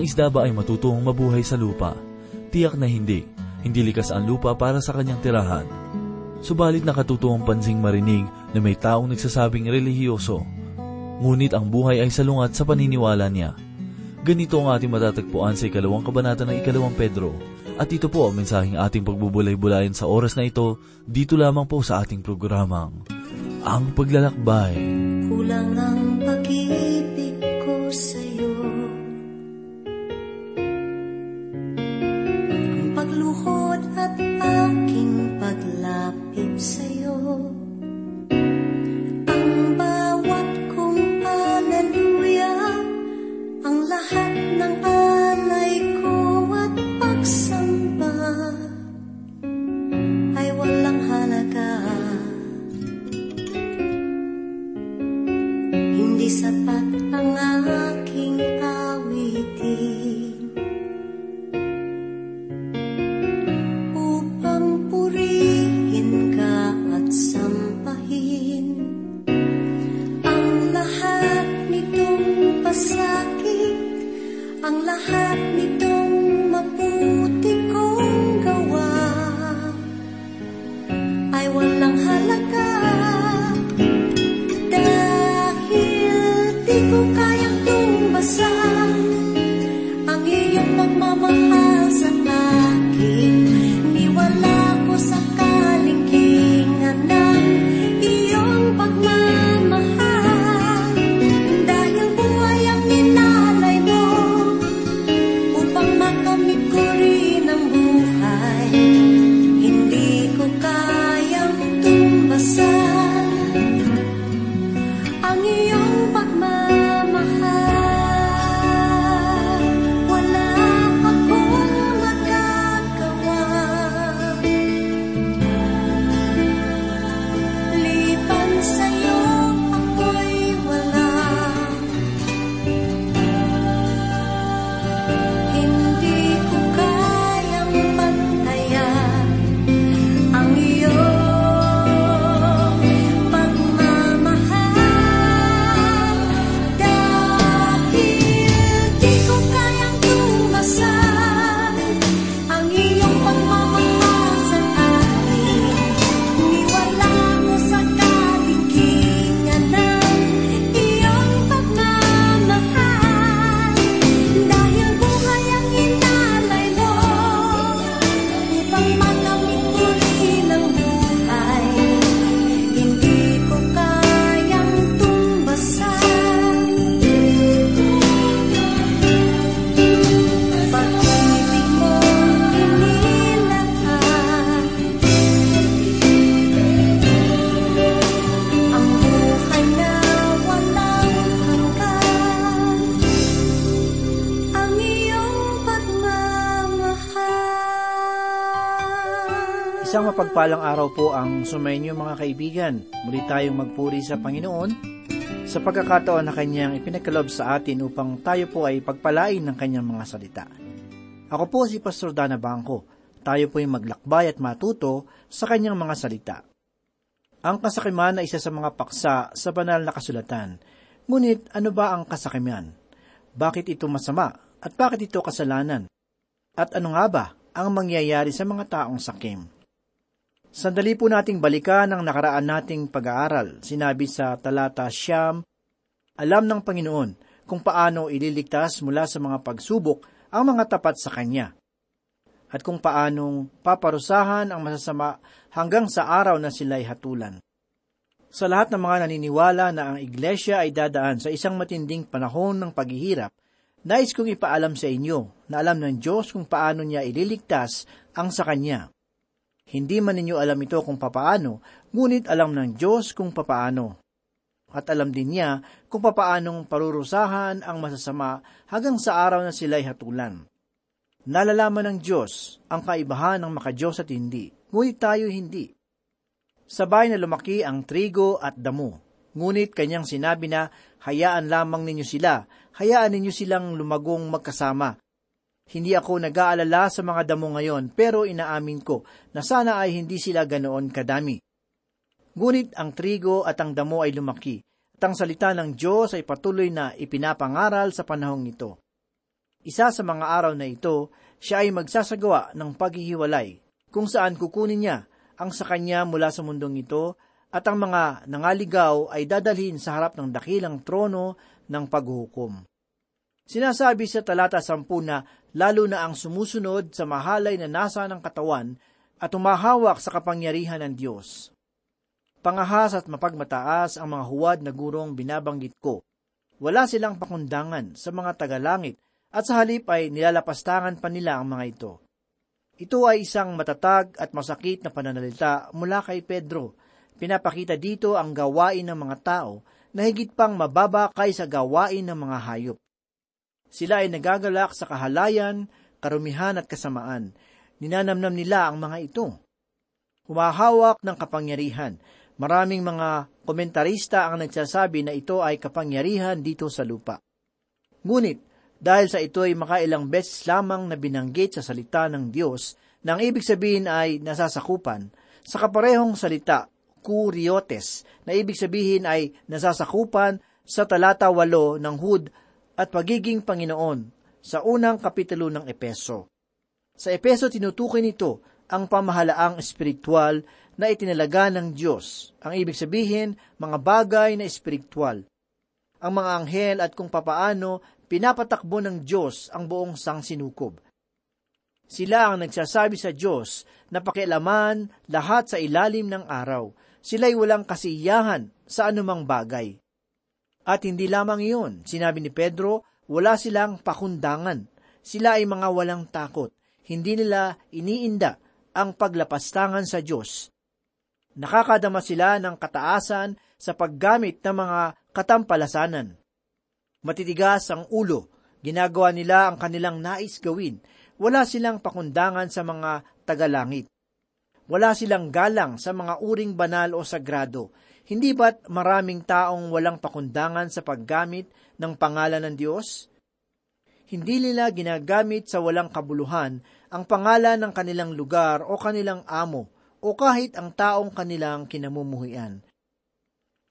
Ang isda ba ay matutong mabuhay sa lupa? Tiyak na hindi. Hindi likas ang lupa para sa kanyang tirahan. Subalit nakatutuong pansing marinig na may taong nagsasabing relihiyoso. Ngunit ang buhay ay salungat sa paniniwala niya. Ganito ang ating matatagpuan sa ikalawang kabanata ng ikalawang Pedro. At ito po ang mensaheng ating pagbubulay-bulayan sa oras na ito, dito lamang po sa ating programang, Ang Paglalakbay. Kulang ang araw po ang sumainyo mga kaibigan. Muli tayong magpuri sa Panginoon sa pagkakataon na Kanyang ipinagkalob sa atin upang tayo po ay pagpalain ng Kanyang mga salita. Ako po si Pastor Dana Bangko. Tayo po ay maglakbay at matuto sa Kanyang mga salita. Ang kasakiman ay isa sa mga paksa sa banal na kasulatan. Ngunit ano ba ang kasakiman? Bakit ito masama? At bakit ito kasalanan? At ano nga ba ang mangyayari sa mga taong sakim? Sandali po nating balikan ang nakaraan nating pag-aaral. Sinabi sa talata siyam, alam ng Panginoon kung paano ililigtas mula sa mga pagsubok ang mga tapat sa Kanya. At kung paanong paparusahan ang masasama hanggang sa araw na sila'y hatulan. Sa lahat ng mga naniniwala na ang iglesia ay dadaan sa isang matinding panahon ng paghihirap, nais kong ipaalam sa inyo na alam ng Diyos kung paano niya ililigtas ang sa Kanya. Hindi man ninyo alam ito kung papaano, ngunit alam ng Diyos kung papaano. At alam din niya kung papaanong parurusahan ang masasama hanggang sa araw na sila'y hatulan. Nalalaman ng Diyos ang kaibahan ng makadiyos at hindi, ngunit tayo hindi. Sabay na lumaki ang trigo at damo, ngunit kanyang sinabi na hayaan lamang ninyo sila, hayaan ninyo silang lumagong magkasama, hindi ako nag-aalala sa mga damo ngayon, pero inaamin ko na sana ay hindi sila ganoon kadami. Ngunit ang trigo at ang damo ay lumaki, at ang salita ng Diyos ay patuloy na ipinapangaral sa panahong ito. Isa sa mga araw na ito, siya ay magsasagawa ng paghihiwalay, kung saan kukunin niya ang sa kanya mula sa mundong ito at ang mga nangaligaw ay dadalhin sa harap ng dakilang trono ng paghuhukom. Sinasabi sa talata 10 na lalo na ang sumusunod sa mahalay na nasa ng katawan at umahawak sa kapangyarihan ng Diyos. Pangahas at mapagmataas ang mga huwad na gurong binabanggit ko. Wala silang pakundangan sa mga tagalangit at sa halip ay nilalapastangan pa nila ang mga ito. Ito ay isang matatag at masakit na pananalita mula kay Pedro. Pinapakita dito ang gawain ng mga tao na higit pang mababa kaysa gawain ng mga hayop. Sila ay nagagalak sa kahalayan, karumihan at kasamaan. Ninanamnam nila ang mga ito. Humahawak ng kapangyarihan. Maraming mga komentarista ang nagsasabi na ito ay kapangyarihan dito sa lupa. Ngunit, dahil sa ito ay makailang beses lamang na binanggit sa salita ng Diyos, na ang ibig sabihin ay nasasakupan, sa kaparehong salita, kuriotes, na ibig sabihin ay nasasakupan sa talata 8 ng Hud at pagiging Panginoon sa unang kapitulo ng Epeso. Sa Epeso tinutukoy nito ang pamahalaang espiritual na itinalaga ng Diyos. Ang ibig sabihin, mga bagay na espiritual. Ang mga anghel at kung papaano pinapatakbo ng Diyos ang buong sangsinukob. Sila ang nagsasabi sa Diyos na pakialaman lahat sa ilalim ng araw. Sila'y walang kasiyahan sa anumang bagay. At hindi lamang iyon, sinabi ni Pedro, wala silang pakundangan. Sila ay mga walang takot. Hindi nila iniinda ang paglapastangan sa Diyos. Nakakadama sila ng kataasan sa paggamit ng mga katampalasanan. Matitigas ang ulo, ginagawa nila ang kanilang nais gawin. Wala silang pakundangan sa mga tagalangit. Wala silang galang sa mga uring banal o sagrado. Hindi ba't maraming taong walang pakundangan sa paggamit ng pangalan ng Diyos? Hindi nila ginagamit sa walang kabuluhan ang pangalan ng kanilang lugar o kanilang amo o kahit ang taong kanilang kinamumuhian.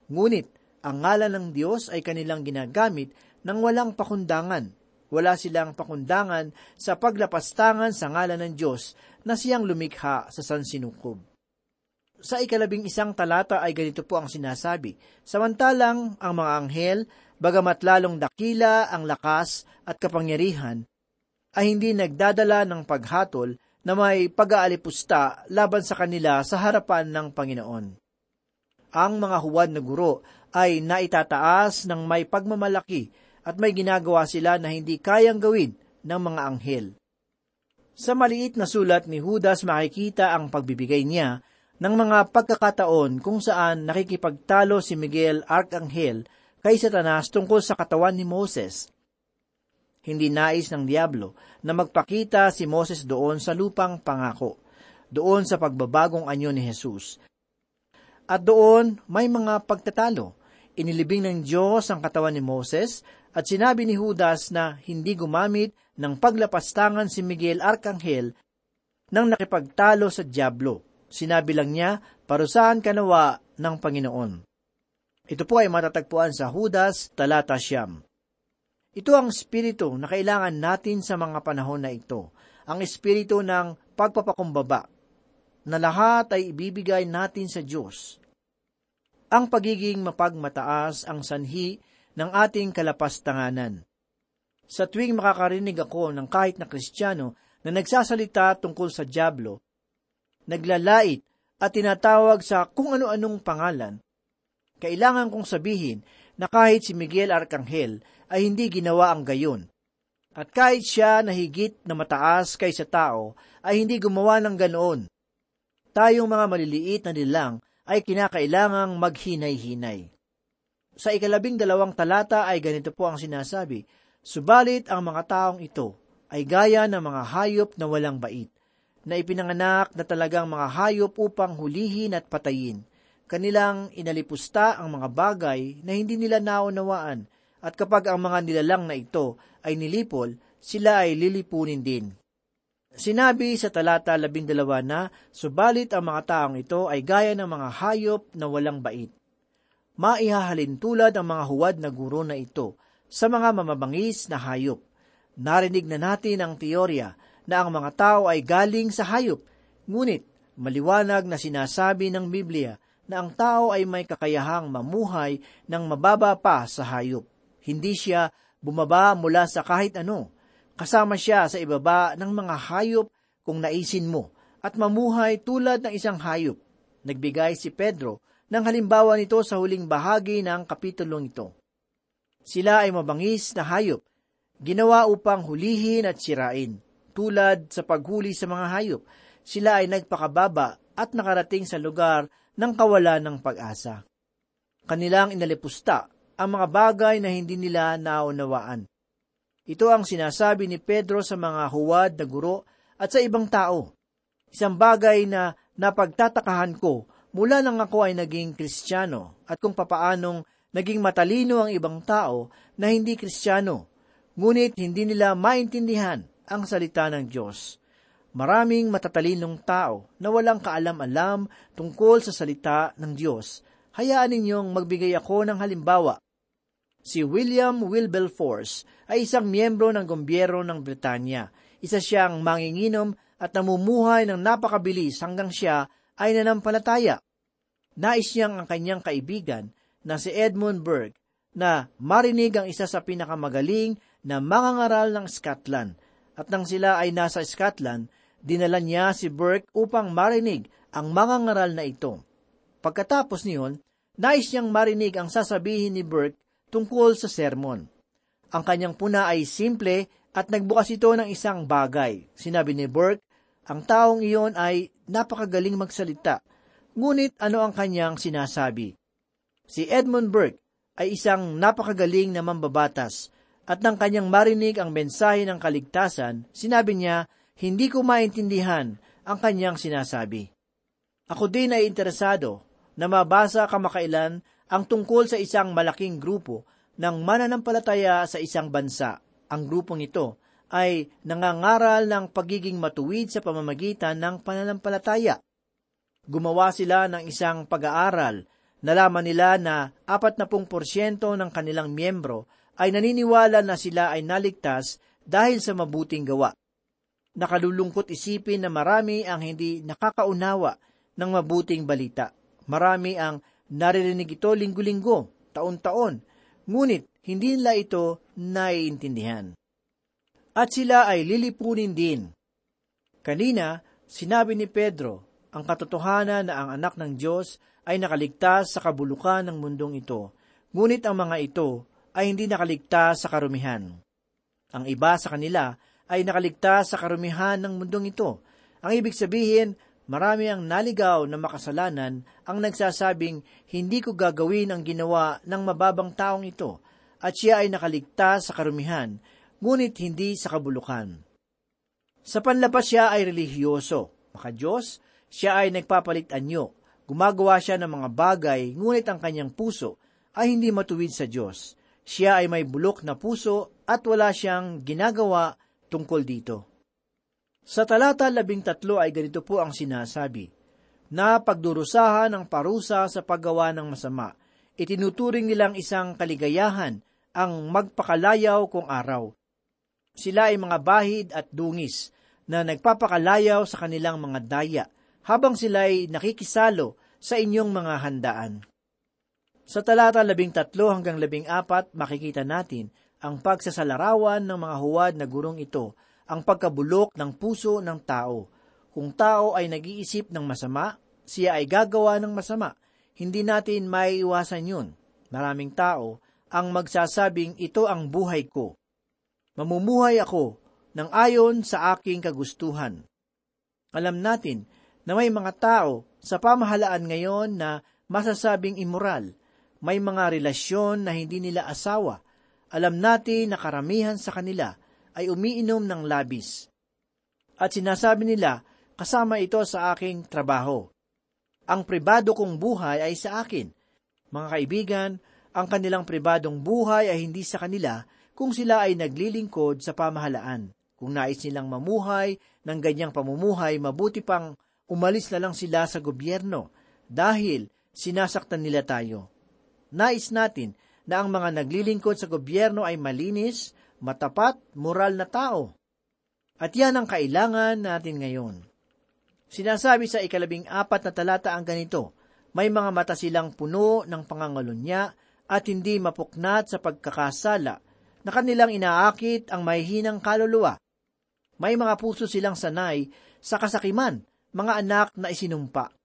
Ngunit, ang ngalan ng Diyos ay kanilang ginagamit nang walang pakundangan. Wala silang pakundangan sa paglapastangan sa ngalan ng Diyos na siyang lumikha sa sansinukob. Sa ikalabing isang talata ay ganito po ang sinasabi, Samantalang ang mga anghel, bagamat lalong dakila ang lakas at kapangyarihan, ay hindi nagdadala ng paghatol na may pag-aalipusta laban sa kanila sa harapan ng Panginoon. Ang mga huwad na guro ay naitataas ng may pagmamalaki at may ginagawa sila na hindi kayang gawin ng mga anghel. Sa maliit na sulat ni Judas makikita ang pagbibigay niya ng mga pagkakataon kung saan nakikipagtalo si Miguel Arcangel kay Satanas tungkol sa katawan ni Moses. Hindi nais ng Diablo na magpakita si Moses doon sa lupang pangako, doon sa pagbabagong anyo ni Jesus. At doon may mga pagtatalo. Inilibing ng Diyos ang katawan ni Moses at sinabi ni Judas na hindi gumamit ng paglapastangan si Miguel Arcangel nang nakipagtalo sa Diablo. Sinabi lang niya, parusahan ka nawa ng Panginoon. Ito po ay matatagpuan sa Judas, talata siyam. Ito ang espiritu na kailangan natin sa mga panahon na ito. Ang espiritu ng pagpapakumbaba, na lahat ay ibibigay natin sa Diyos. Ang pagiging mapagmataas ang sanhi ng ating kalapastanganan. Sa tuwing makakarinig ako ng kahit na kristyano na nagsasalita tungkol sa Diablo, naglalait at tinatawag sa kung ano-anong pangalan, kailangan kong sabihin na kahit si Miguel Arcangel ay hindi ginawa ang gayon. At kahit siya na higit na mataas kaysa tao ay hindi gumawa ng ganoon. Tayong mga maliliit na nilang ay kinakailangang maghinay-hinay. Sa ikalabing dalawang talata ay ganito po ang sinasabi, Subalit ang mga taong ito ay gaya ng mga hayop na walang bait, na ipinanganak na talagang mga hayop upang hulihin at patayin. Kanilang inalipusta ang mga bagay na hindi nila naunawaan, at kapag ang mga nilalang na ito ay nilipol, sila ay lilipunin din. Sinabi sa talata labing dalawa na, subalit ang mga taong ito ay gaya ng mga hayop na walang bait. Maihahalin tulad ang mga huwad na guro na ito sa mga mamabangis na hayop. Narinig na natin ang teorya na ang mga tao ay galing sa hayop, ngunit maliwanag na sinasabi ng Biblia na ang tao ay may kakayahang mamuhay ng mababa pa sa hayop. Hindi siya bumaba mula sa kahit ano. Kasama siya sa ibaba ng mga hayop kung naisin mo at mamuhay tulad ng isang hayop. Nagbigay si Pedro ng halimbawa nito sa huling bahagi ng kapitulong ito. Sila ay mabangis na hayop, ginawa upang hulihin at sirain. Tulad sa paghuli sa mga hayop, sila ay nagpakababa at nakarating sa lugar ng kawalan ng pag-asa. Kanilang inalipusta ang mga bagay na hindi nila naunawaan. Ito ang sinasabi ni Pedro sa mga huwad na guro at sa ibang tao. Isang bagay na napagtatakahan ko mula nang ako ay naging kristyano at kung papaanong naging matalino ang ibang tao na hindi kristyano, ngunit hindi nila maintindihan ang salita ng Diyos. Maraming matatalinong tao na walang kaalam-alam tungkol sa salita ng Diyos. Hayaan ninyong magbigay ako ng halimbawa. Si William Wilberforce ay isang miyembro ng gobyerno ng Britanya. Isa siyang manginginom at namumuhay ng napakabilis hanggang siya ay nanampalataya. Nais niyang ang kanyang kaibigan na si Edmund Burke na marinig ang isa sa pinakamagaling na mangangaral ng Scotland. At nang sila ay nasa Scotland, dinala niya si Burke upang marinig ang mangangaral na ito. Pagkatapos niyon, nais niyang marinig ang sasabihin ni Burke tungkol sa sermon. Ang kanyang puna ay simple at nagbukas ito ng isang bagay. Sinabi ni Burke, ang taong iyon ay napakagaling magsalita. Ngunit ano ang kanyang sinasabi? Si Edmund Burke ay isang napakagaling na mambabatas at nang kanyang marinig ang mensahe ng kaligtasan, sinabi niya, hindi ko maintindihan ang kanyang sinasabi. Ako din ay interesado na mabasa kamakailan ang tungkol sa isang malaking grupo ng mananampalataya sa isang bansa. Ang grupong ito ay nangangaral ng pagiging matuwid sa pamamagitan ng pananampalataya. Gumawa sila ng isang pag-aaral. Nalaman nila na 40% ng kanilang miyembro ay naniniwala na sila ay naligtas dahil sa mabuting gawa. Nakalulungkot isipin na marami ang hindi nakakaunawa ng mabuting balita. Marami ang naririnig ito linggo-linggo, taon-taon, ngunit hindi nila ito naiintindihan. At sila ay lilipunin din. Kanina, sinabi ni Pedro, ang katotohanan na ang anak ng Diyos ay nakaligtas sa kabulukan ng mundong ito, ngunit ang mga ito ay hindi nakaligtas sa karumihan. Ang iba sa kanila ay nakaligtas sa karumihan ng mundong ito. Ang ibig sabihin, marami ang naligaw na makasalanan ang nagsasabing, hindi ko gagawin ang ginawa ng mababang taong ito, at siya ay nakaligtas sa karumihan, ngunit hindi sa kabulukan. Sa panlabas siya ay relihiyoso, maka-Diyos, siya ay nagpapalit anyo, gumagawa siya ng mga bagay, ngunit ang kanyang puso ay hindi matuwid sa Diyos. Siya ay may bulok na puso at wala siyang ginagawa tungkol dito. Sa talata labing tatlo ay ganito po ang sinasabi, na pagdurusahan ng parusa sa paggawa ng masama, itinuturing nilang isang kaligayahan ang magpakalayaw kung araw. Sila ay mga bahid at dungis na nagpapakalayaw sa kanilang mga daya habang sila ay nakikisalo sa inyong mga handaan. Sa talata labing tatlo hanggang labing apat, makikita natin ang pagsasalarawan ng mga huwad na gurong ito, ang pagkabulok ng puso ng tao. Kung tao ay nag-iisip ng masama, siya ay gagawa ng masama. Hindi natin maiiwasan yun. Maraming tao ang magsasabing ito ang buhay ko. Mamumuhay ako ng ayon sa aking kagustuhan. Alam natin na may mga tao sa pamahalaan ngayon na masasabing immoral, may mga relasyon na hindi nila asawa. Alam natin na karamihan sa kanila ay umiinom ng labis. At sinasabi nila, kasama ito sa aking trabaho. Ang pribado kong buhay ay sa akin. Mga kaibigan, ang kanilang pribadong buhay ay hindi sa kanila kung sila ay naglilingkod sa pamahalaan. Kung nais nilang mamuhay ng ganyang pamumuhay, mabuti pang umalis na lang sila sa gobyerno dahil sinasaktan nila tayo. Nais natin na ang mga naglilingkod sa gobyerno ay malinis, matapat, moral na tao. At yan ang kailangan natin ngayon. Sinasabi sa ikalabing apat na talata ang ganito, may mga mata silang puno ng pangangalunya at hindi mapuknat sa pagkakasala na kanilang inaakit ang mahihinang kaluluwa. May mga puso silang sanay sa kasakiman, mga anak na isinumpa.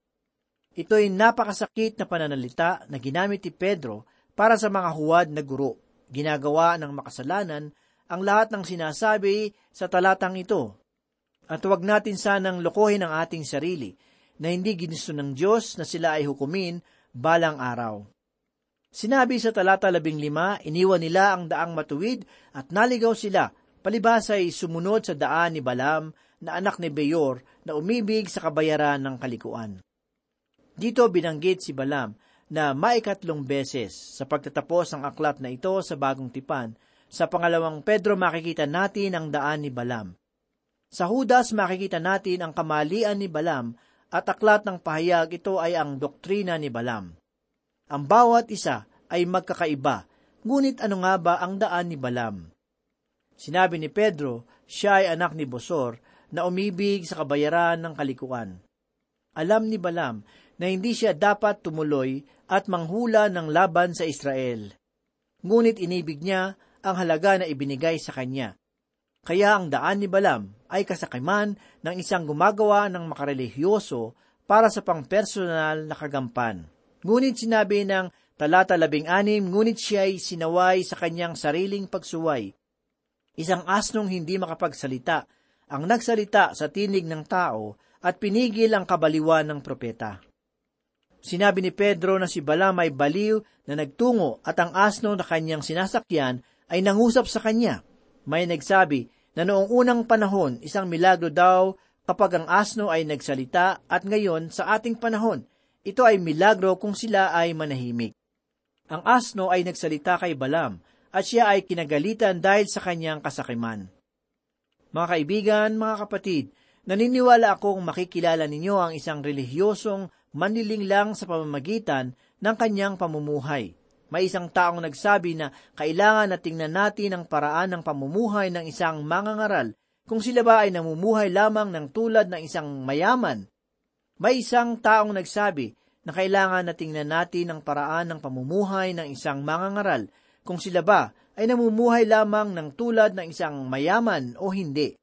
Ito'y napakasakit na pananalita na ginamit ni Pedro para sa mga huwad na guro. Ginagawa ng makasalanan ang lahat ng sinasabi sa talatang ito. At huwag natin sanang lokohin ang ating sarili na hindi ginusto ng Diyos na sila ay hukumin balang araw. Sinabi sa talata labing lima, iniwan nila ang daang matuwid at naligaw sila, palibas ay sumunod sa daan ni Balam na anak ni Beyor na umibig sa kabayaran ng kalikuan. Dito binanggit si Balam na maikatlong beses sa pagtatapos ng aklat na ito sa bagong tipan. Sa pangalawang Pedro makikita natin ang daan ni Balam. Sa Hudas makikita natin ang kamalian ni Balam at aklat ng pahayag ito ay ang doktrina ni Balam. Ang bawat isa ay magkakaiba, ngunit ano nga ba ang daan ni Balam? Sinabi ni Pedro, siya ay anak ni Bosor na umibig sa kabayaran ng kalikuan. Alam ni Balam na hindi siya dapat tumuloy at manghula ng laban sa Israel. Ngunit inibig niya ang halaga na ibinigay sa kanya. Kaya ang daan ni Balam ay kasakiman ng isang gumagawa ng makarelihiyoso para sa pangpersonal na kagampan. Ngunit sinabi ng talata labing anim, ngunit siya ay sinaway sa kanyang sariling pagsuway. Isang asnong hindi makapagsalita, ang nagsalita sa tinig ng tao at pinigil ang kabaliwan ng propeta. Sinabi ni Pedro na si Balam ay baliw na nagtungo at ang asno na kanyang sinasakyan ay nangusap sa kanya. May nagsabi, na noong unang panahon isang milagro daw kapag ang asno ay nagsalita at ngayon sa ating panahon, ito ay milagro kung sila ay manahimik. Ang asno ay nagsalita kay Balam at siya ay kinagalitan dahil sa kanyang kasakiman. Mga kaibigan, mga kapatid, naniniwala akong makikilala ninyo ang isang relihiyosong maniling lang sa pamamagitan ng kanyang pamumuhay. May isang taong nagsabi na kailangan na tingnan natin ang paraan ng pamumuhay ng isang mangangaral kung sila ba ay namumuhay lamang ng tulad ng isang mayaman. May isang taong nagsabi na kailangan na tingnan natin ang paraan ng pamumuhay ng isang mangangaral kung sila ba ay namumuhay lamang ng tulad ng isang mayaman o hindi.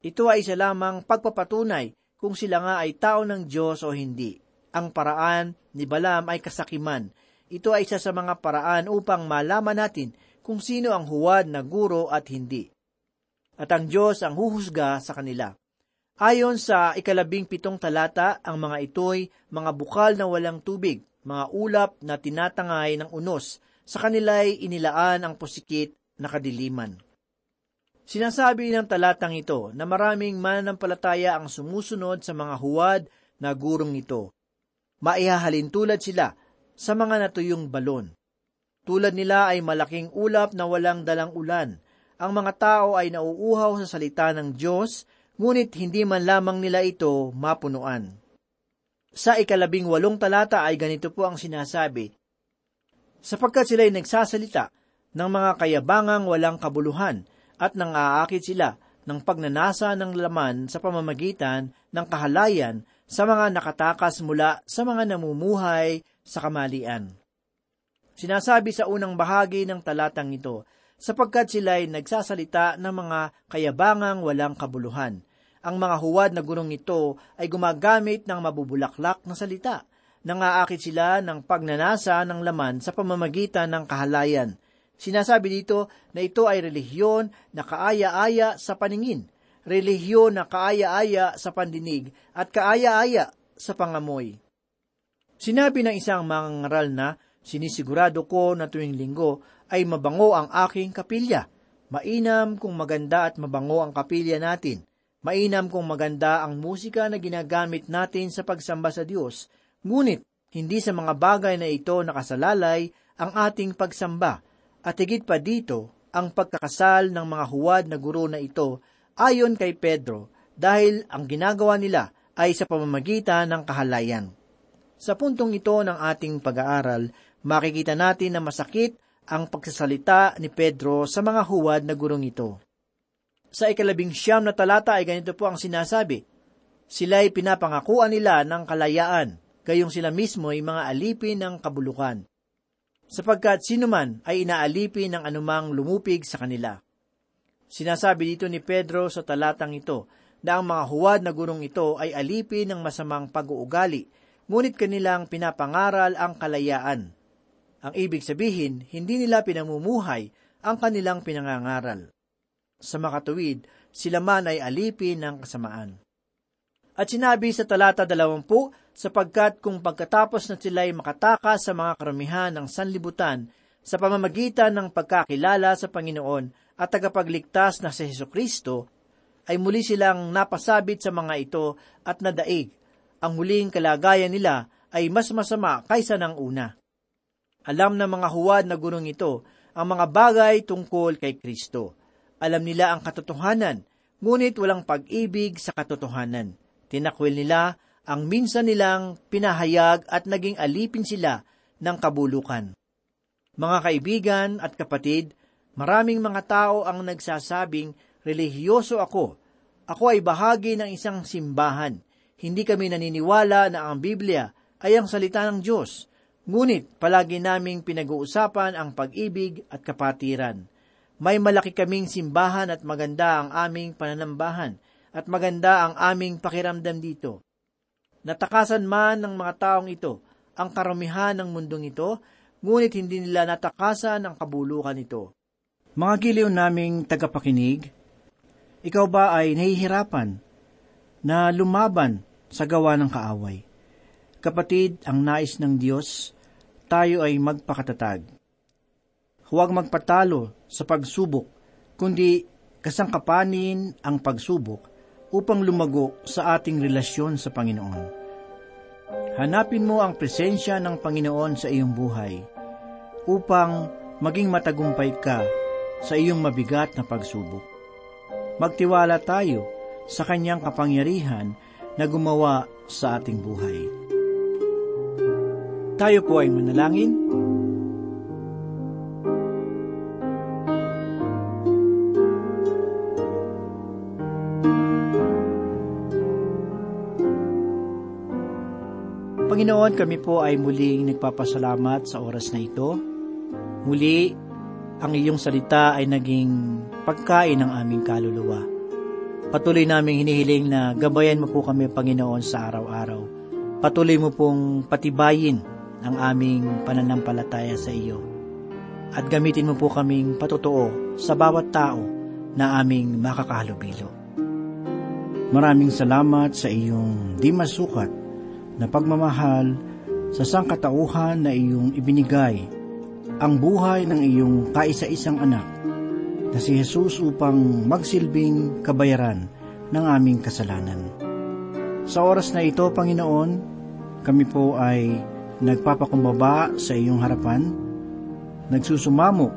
Ito ay isa lamang pagpapatunay kung sila nga ay tao ng Diyos o hindi. Ang paraan ni Balaam ay kasakiman ito ay isa sa mga paraan upang malaman natin kung sino ang huwad na guro at hindi. At ang Diyos ang huhusga sa kanila. Ayon sa ikalabing pitong talata, ang mga ito'y mga bukal na walang tubig, mga ulap na tinatangay ng unos, sa kanila'y inilaan ang pusikit na kadiliman. Sinasabi ng talatang ito na maraming mananampalataya ang sumusunod sa mga huwad na gurong ito. Maihahalin tulad sila sa mga natuyong balon. Tulad nila ay malaking ulap na walang dalang ulan. Ang mga tao ay nauuhaw sa salita ng Diyos, ngunit hindi man lamang nila ito mapunuan. Sa ikalabing walong talata ay ganito po ang sinasabi, sapagkat sila ay nagsasalita ng mga kayabangang walang kabuluhan at nang aakit sila ng pagnanasa ng laman sa pamamagitan ng kahalayan sa mga nakatakas mula sa mga namumuhay sa kamalian. Sinasabi sa unang bahagi ng talatang ito, sapagkat sila ay nagsasalita ng mga kayabangang walang kabuluhan. Ang mga huwad na gurong ito ay gumagamit ng mabubulaklak na salita. Nangaakit sila ng pagnanasa ng laman sa pamamagitan ng kahalayan. Sinasabi dito na ito ay relihiyon na kaaya-aya sa paningin, relihiyon na kaaya-aya sa pandinig, at kaaya-aya sa pangamoy. Sinabi ng isang mangangaral na, sinisigurado ko na tuwing linggo ay mabango ang aking kapilya. Mainam kung maganda at mabango ang kapilya natin. Mainam kung maganda ang musika na ginagamit natin sa pagsamba sa Diyos. Ngunit, hindi sa mga bagay na ito nakasalalay ang ating pagsamba. At higit pa dito, ang pagkakasal ng mga huwad na guro na ito ayon kay Pedro dahil ang ginagawa nila ay sa pamamagitan ng kahalayan. Sa puntong ito ng ating pag-aaral, makikita natin na masakit ang pagsasalita ni Pedro sa mga huwad na gurong ito. Sa ikalabing siyam na talata ay ganito po ang sinasabi, Sila'y pinapangakuan nila ng kalayaan, gayong sila mismo ay mga alipin ng kabulukan. Sapagkat sino man ay inaalipin ng anumang lumupig sa kanila. Sinasabi dito ni Pedro sa talatang ito na ang mga huwad na gurong ito ay alipin ng masamang pag-uugali, ngunit kanilang pinapangaral ang kalayaan. Ang ibig sabihin, hindi nila pinamumuhay ang kanilang pinangangaral. Sa makatuwid, sila man ay alipin ng kasamaan. At sinabi sa talata 20, sapagkat kung pagkatapos na sila'y makatakas sa mga karamihan ng sanlibutan sa pamamagitan ng pagkakilala sa Panginoon at tagapagligtas na si Heso Kristo, ay muli silang napasabit sa mga ito at nadaig. Ang huling kalagayan nila ay mas masama kaysa ng una. Alam ng mga huwad na gurong ito ang mga bagay tungkol kay Kristo. Alam nila ang katotohanan, ngunit walang pag-ibig sa katotohanan. Tinakwil nila ang minsan nilang pinahayag at naging alipin sila ng kabulukan. Mga kaibigan at kapatid, maraming mga tao ang nagsasabing, relihiyoso ako. Ako ay bahagi ng isang simbahan. Hindi kami naniniwala na ang Biblia ay ang salita ng Diyos. Ngunit palagi naming pinag-uusapan ang pag-ibig at kapatiran. May malaki kaming simbahan at maganda ang aming pananambahan at maganda ang aming pakiramdam dito. Natakasan man ng mga taong ito ang karamihan ng mundong ito, ngunit hindi nila natakasan ang kabulukan ito. Mga giliw naming tagapakinig, ikaw ba ay nahihirapan na lumaban sa gawa ng kaaway? Kapatid, ang nais ng Diyos, tayo ay magpakatatag. Huwag magpatalo sa pagsubok, kundi kasangkapanin ang pagsubok upang lumago sa ating relasyon sa Panginoon. Hanapin mo ang presensya ng Panginoon sa iyong buhay upang maging matagumpay ka sa iyong mabigat na pagsubok. Magtiwala tayo sa kanyang kapangyarihan na gumawa sa ating buhay. Tayo po ay manalangin. Panginoon, kami po ay muling nagpapasalamat sa oras na ito. Muli, ang iyong salita ay naging pagkain ng aming kaluluwa. Patuloy naming hinihiling na gabayan mo po kami, Panginoon, sa araw-araw. Patuloy mo pong patibayin ang aming pananampalataya sa iyo. At gamitin mo po kaming patotoo sa bawat tao na aming makakahalubilo. Maraming salamat sa iyong di masukat na pagmamahal sa sangkatauhan na iyong ibinigay ang buhay ng iyong kaisa-isang anak na si Jesus upang magsilbing kabayaran ng aming kasalanan. Sa oras na ito, Panginoon, kami po ay nagpapakumbaba sa iyong harapan, nagsusumamo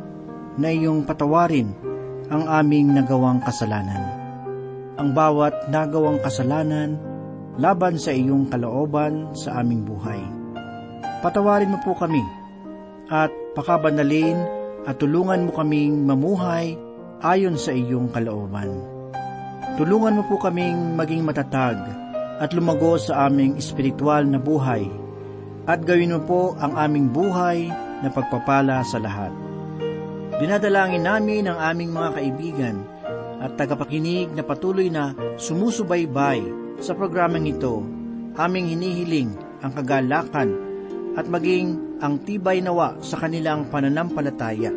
na iyong patawarin ang aming nagawang kasalanan. Ang bawat nagawang kasalanan laban sa iyong kalooban sa aming buhay. Patawarin mo po kami at pakabanalin at tulungan mo kaming mamuhay ayon sa iyong kalooban. Tulungan mo po kaming maging matatag at lumago sa aming espiritual na buhay at gawin mo po ang aming buhay na pagpapala sa lahat. Dinadalangin namin ang aming mga kaibigan at tagapakinig na patuloy na sumusubaybay sa programang ito. Aming hinihiling ang kagalakan at maging ang tibay nawa sa kanilang pananampalataya.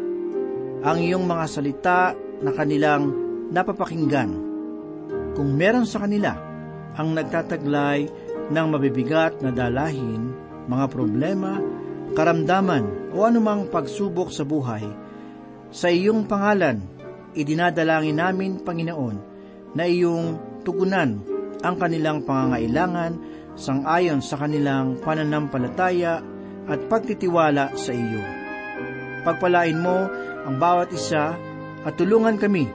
Ang iyong mga salita na kanilang napapakinggan. Kung meron sa kanila ang nagtataglay ng mabibigat na dalahin, mga problema, karamdaman o anumang pagsubok sa buhay, sa iyong pangalan, idinadalangin namin, Panginoon, na iyong tugunan ang kanilang pangangailangan sangayon sa kanilang pananampalataya at pagtitiwala sa iyo. Pagpalain mo ang bawat isa at tulungan kami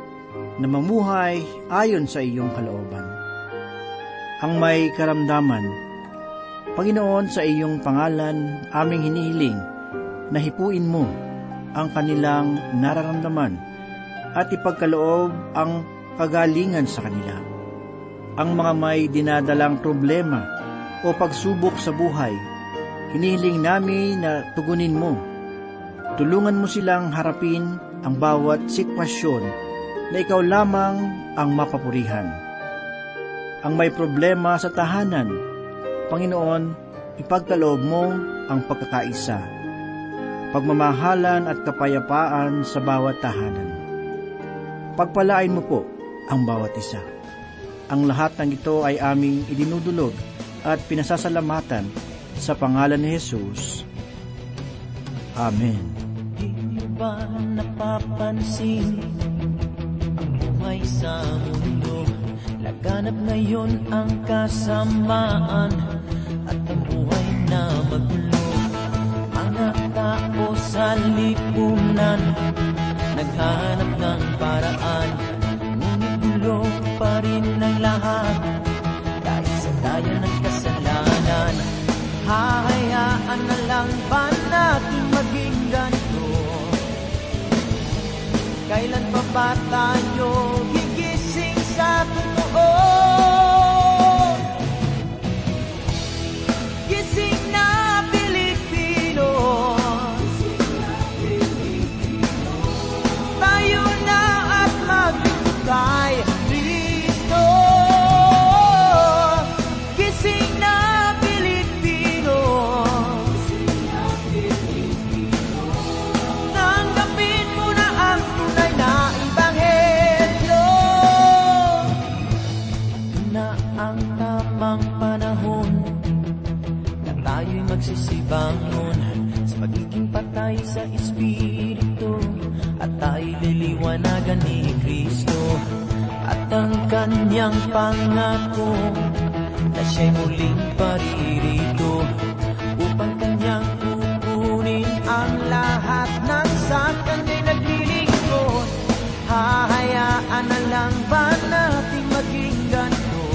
na mamuhay ayon sa iyong kalooban. Ang may karamdaman, Panginoon sa iyong pangalan aming hinihiling na hipuin mo ang kanilang nararamdaman at ipagkaloob ang kagalingan sa kanila. Ang mga may dinadalang problema o pagsubok sa buhay, hinihiling namin na tugunin mo. Tulungan mo silang harapin ang bawat sitwasyon na ikaw lamang ang mapapurihan. Ang may problema sa tahanan, Panginoon, ipagkaloob mo ang pagkakaisa, pagmamahalan at kapayapaan sa bawat tahanan. Pagpalain mo po ang bawat isa. Ang lahat ng ito ay aming idinudulog at pinasasalamatan sa pangalan ni Jesus. Amen. Di ba napapansin ang buhay sa mundo? Laganap ngayon ang kasamaan at ang buhay na magulo. Mga tao sa lipunan Kailan pagsisibangon sa pagiging patay sa Espiritu at tayo'y liliwanagan ni Kristo at ang kanyang pangako na siya'y muling paririto upang kanyang kukunin ang lahat ng sakang ay naglilingkod. Hahayaan na lang ba natin maging ganito?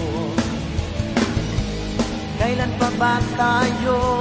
Kailan pa ba tayo